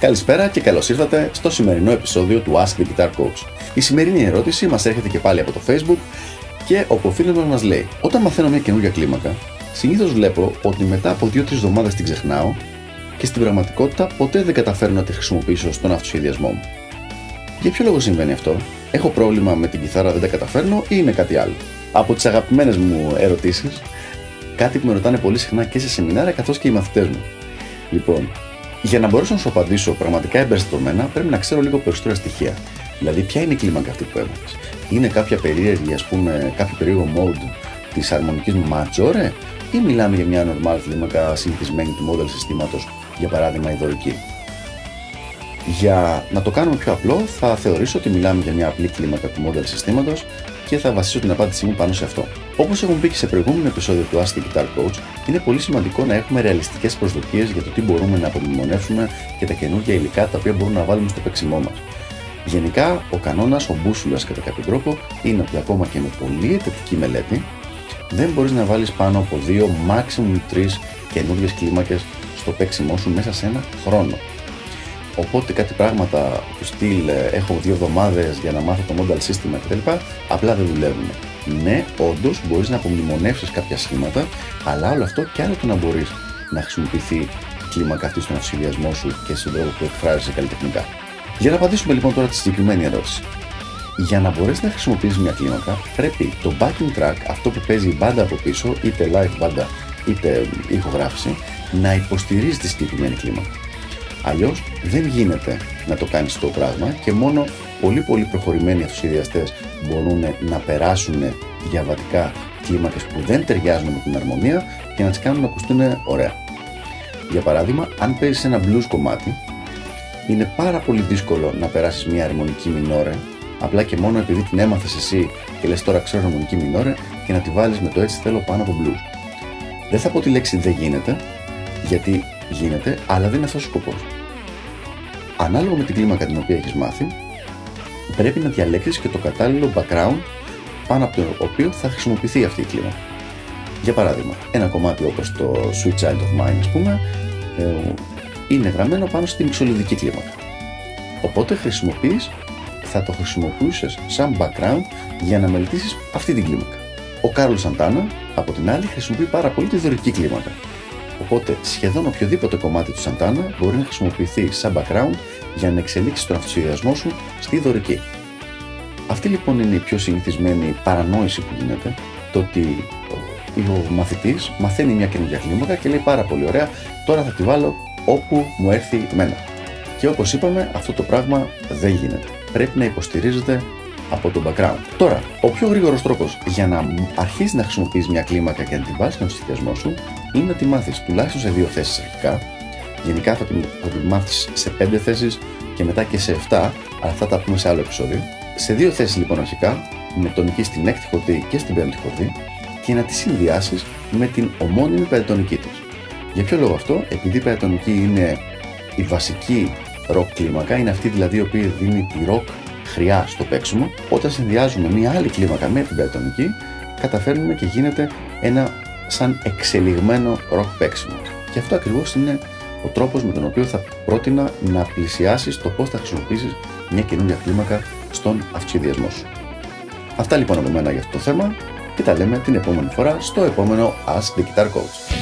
Καλησπέρα και καλώς ήρθατε στο σημερινό επεισόδιο του Ask the Guitar Coach. Η σημερινή ερώτηση μας έρχεται και πάλι από το Facebook και όπου ο φίλο μας λέει: Όταν μαθαίνω μια καινούργια κλίμακα, συνήθως βλέπω ότι μετά από 2-3 εβδομάδες την ξεχνάω και στην πραγματικότητα ποτέ δεν καταφέρνω να τη χρησιμοποιήσω στον αυτοσχεδιασμό μου. Για ποιο λόγο συμβαίνει αυτό, έχω πρόβλημα με την κιθάρα, δεν τα καταφέρνω ή είναι κάτι άλλο; Από τις αγαπημένες μου ερωτήσεις, κάτι που με ρωτάνε πολύ συχνά και σε σεμινάρια καθώς και οι μαθητές μου. Λοιπόν, για να μπορέσω να σου απαντήσω πραγματικά εμπεριστατωμένα, πρέπει να ξέρω λίγο περισσότερα στοιχεία. Δηλαδή, ποια είναι η κλίμακα αυτή που έμαθε. Είναι κάποια περίεργη, ας πούμε, κάποιο περίεργο mode της αρμονικής majore, ή μιλάμε για μια normal κλίμακα συνηθισμένη του model συστήματος, για παράδειγμα η δωρική. Για να το κάνουμε πιο απλό, θα θεωρήσω ότι μιλάμε για μια απλή κλίμακα του model συστήματος και θα βασίσω την απάντησή μου πάνω σε αυτό. Όπως έχουμε πει και σε προηγούμενο επεισόδιο του Ask the Guitar Coach, είναι πολύ σημαντικό να έχουμε ρεαλιστικές προσδοκίες για το τι μπορούμε να απομνημονεύσουμε και τα καινούργια υλικά τα οποία μπορούμε να βάλουμε στο παίξιμό μας. Γενικά, ο κανόνας, ο μπούσουλας κατά κάποιο τρόπο, είναι ότι ακόμα και με πολύ αιτητική μελέτη, δεν μπορείς να βάλεις πάνω από δύο, maximum τρεις καινούργιες κλίμακες στο παίξιμό σου μέσα σε ένα χρόνο. Οπότε κάτι πράγματα του στυλ ε, έχω δύο εβδομάδες για να μάθω το modal system κτλ. απλά δεν δουλεύουν. Ναι, όντως μπορείς να απομνημονεύσεις κάποια σχήματα, αλλά όλο αυτό και άλλο το να μπορείς να χρησιμοποιηθεί η κλίμακα αυτή στον αυτοσχεδιασμό σου και στον τρόπο που εκφράζεσαι καλλιτεχνικά. Για να απαντήσουμε λοιπόν τώρα τη συγκεκριμένη ερώτηση. Για να μπορέσεις να χρησιμοποιήσεις μια κλίμακα, πρέπει το backing track, αυτό που παίζει η μπάντα από πίσω, είτε live μπάντα είτε ηχογράφηση, να υποστηρίζει τη συγκεκριμένη κλίμακα. Αλλιώς δεν γίνεται να το κάνεις το πράγμα και μόνο πολύ πολύ προχωρημένοι αυτοσχεδιαστές μπορούν να περάσουν διαβατικά κλίμακες που δεν ταιριάζουν με την αρμονία και να τις κάνουν να ακουστούν ωραία. Για παράδειγμα, αν παίζεις ένα blues κομμάτι, είναι πάρα πολύ δύσκολο να περάσεις μια αρμονική μινόρε απλά και μόνο επειδή την έμαθες εσύ και λες τώρα ξέρω αρμονική μινόρε και να τη βάλεις με το έτσι θέλω πάνω από blues. Δεν θα πω τη λέξη δεν γίνεται, γιατί γίνεται, αλλά δεν είναι αυτός ο σκοπός. Ανάλογα με την κλίμακα την οποία έχεις μάθει, πρέπει να διαλέξεις και το κατάλληλο background πάνω από το οποίο θα χρησιμοποιηθεί αυτή η κλίμακα. Για παράδειγμα, ένα κομμάτι όπως το Sweet Child of Mine, ας πούμε, ε, είναι γραμμένο πάνω στη μισολιδική κλίμακα. Οπότε χρησιμοποιείς, θα το χρησιμοποιήσεις σαν background για να μελετήσεις αυτή την κλίμακα. Ο Κάρλ Σαντάνα, από την άλλη, χρησιμοποιεί πάρα πολύ τη δωρική κλίμακα. Οπότε σχεδόν οποιοδήποτε κομμάτι του Σαντάνα μπορεί να χρησιμοποιηθεί σαν background για να εξελίξει τον αυτοσχεδιασμό σου στη δωρική. Αυτή λοιπόν είναι η πιο συνηθισμένη παρανόηση που γίνεται, το ότι ο μαθητής μαθαίνει μια καινούργια κλίμακα και λέει πάρα πολύ ωραία, τώρα θα τη βάλω όπου μου έρθει μένα. Και όπως είπαμε, αυτό το πράγμα δεν γίνεται. Πρέπει να υποστηρίζεται από το background. Τώρα, ο πιο γρήγορος τρόπος για να αρχίσεις να χρησιμοποιείς μια κλίμακα και να την βάλεις στον σχεδιασμό σου είναι να τη μάθεις τουλάχιστον σε δύο θέσεις αρχικά. Γενικά θα την, θα την μάθεις σε πέντε θέσεις και μετά και σε 7, αλλά αυτά τα πούμε σε άλλο επεισόδιο. Σε δύο θέσεις λοιπόν αρχικά, με τονική στην έκτη χορδή και στην πέμπτη χορδή και να τη συνδυάσεις με την ομώνυμη πεντατονική της. Για ποιο λόγο αυτό, επειδή η πεντατονική είναι η βασική ροκ κλίμακα, είναι αυτή δηλαδή η οποία δίνει τη ροκ χροιά στο παίξιμο, όταν συνδυάζουμε μια άλλη κλίμακα με την πεντατονική, καταφέρνουμε και γίνεται ένα σαν εξελιγμένο ροκ παίξιμο. Και αυτό ακριβώς είναι ο τρόπος με τον οποίο θα πρότεινα να πλησιάσεις το πώς θα χρησιμοποιήσεις μια καινούργια κλίμακα στον αυτοσχεδιασμό σου. Αυτά λοιπόν από μένα για αυτό το θέμα και τα λέμε την επόμενη φορά στο επόμενο Ask the Guitar Coach.